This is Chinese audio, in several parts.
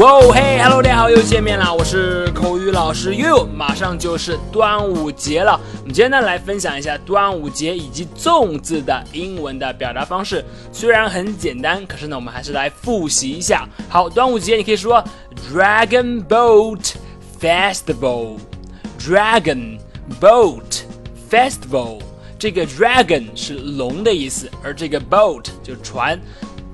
哇嘿，Hello，大家好，又见面了，我是口语老师 You，马上就是端午节了，我们今天呢来分享一下端午节以及粽子的英文的表达方式，虽然很简单，可是呢我们还是来复习一下。好，端午节你可以说 Dragon Boat Festival，Dragon Boat Festival，这个 Dragon 是龙的意思，而这个 Boat 就船。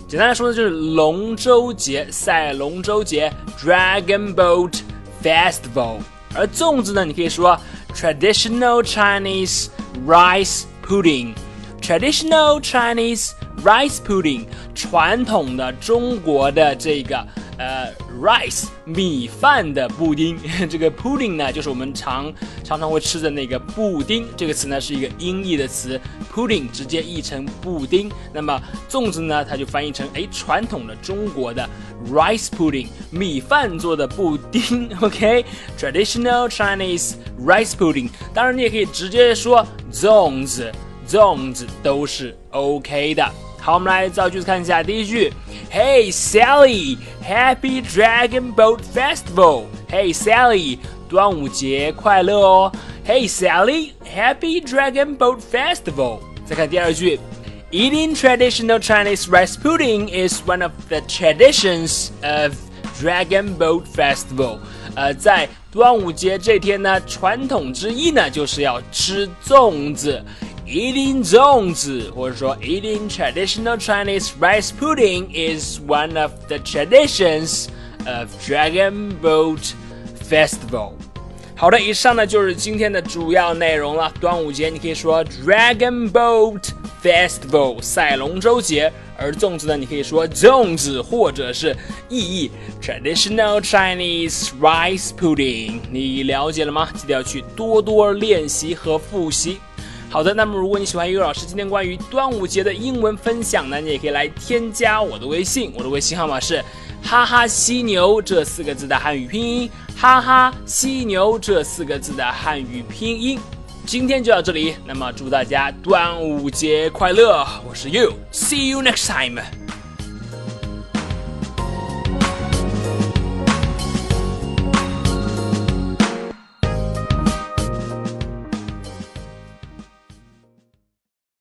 简单来说呢，就是龙舟节、赛龙舟节 （Dragon Boat Festival）。而粽子呢，你可以说 Traditional Chinese Rice Pudding，Traditional Chinese Rice Pudding，传统的中国的这个呃。rice 米饭的布丁，这个 pudding 呢，就是我们常常常会吃的那个布丁。这个词呢是一个音译的词，pudding 直接译成布丁。那么粽子呢，它就翻译成哎传统的中国的 rice pudding 米饭做的布丁。OK，traditional Chinese rice pudding。当然你也可以直接说粽子，粽子都是 OK 的。好，我们来造句子看一下。第一句，Hey Sally, Happy Dragon Boat Festival. Hey Sally，端午节快乐哦。Hey Sally, Happy Dragon Boat Festival. 再看第二句，Eating traditional Chinese rice pudding is one of the traditions of Dragon Boat Festival. 呃，在端午节这天呢，传统之一呢就是要吃粽子。 Eating 粽子，或者说 eating traditional Chinese rice pudding is one of the traditions of Dragon Boat Festival。好的，以上呢就是今天的主要内容了。端午节你可以说 Dragon Boat Festival 赛龙舟节，而粽子呢你可以说粽子，或者是意译 traditional Chinese rice pudding。你了解了吗？记得要去多多练习和复习。 好的，那么如果你喜欢悠悠老师今天关于端午节的英文分享呢，你也可以来添加我的微信，我的微信号码是哈哈犀牛这四个字的汉语拼音，哈哈犀牛这四个字的汉语拼音。今天就到这里，那么祝大家端午节快乐，我是 You，See you next time。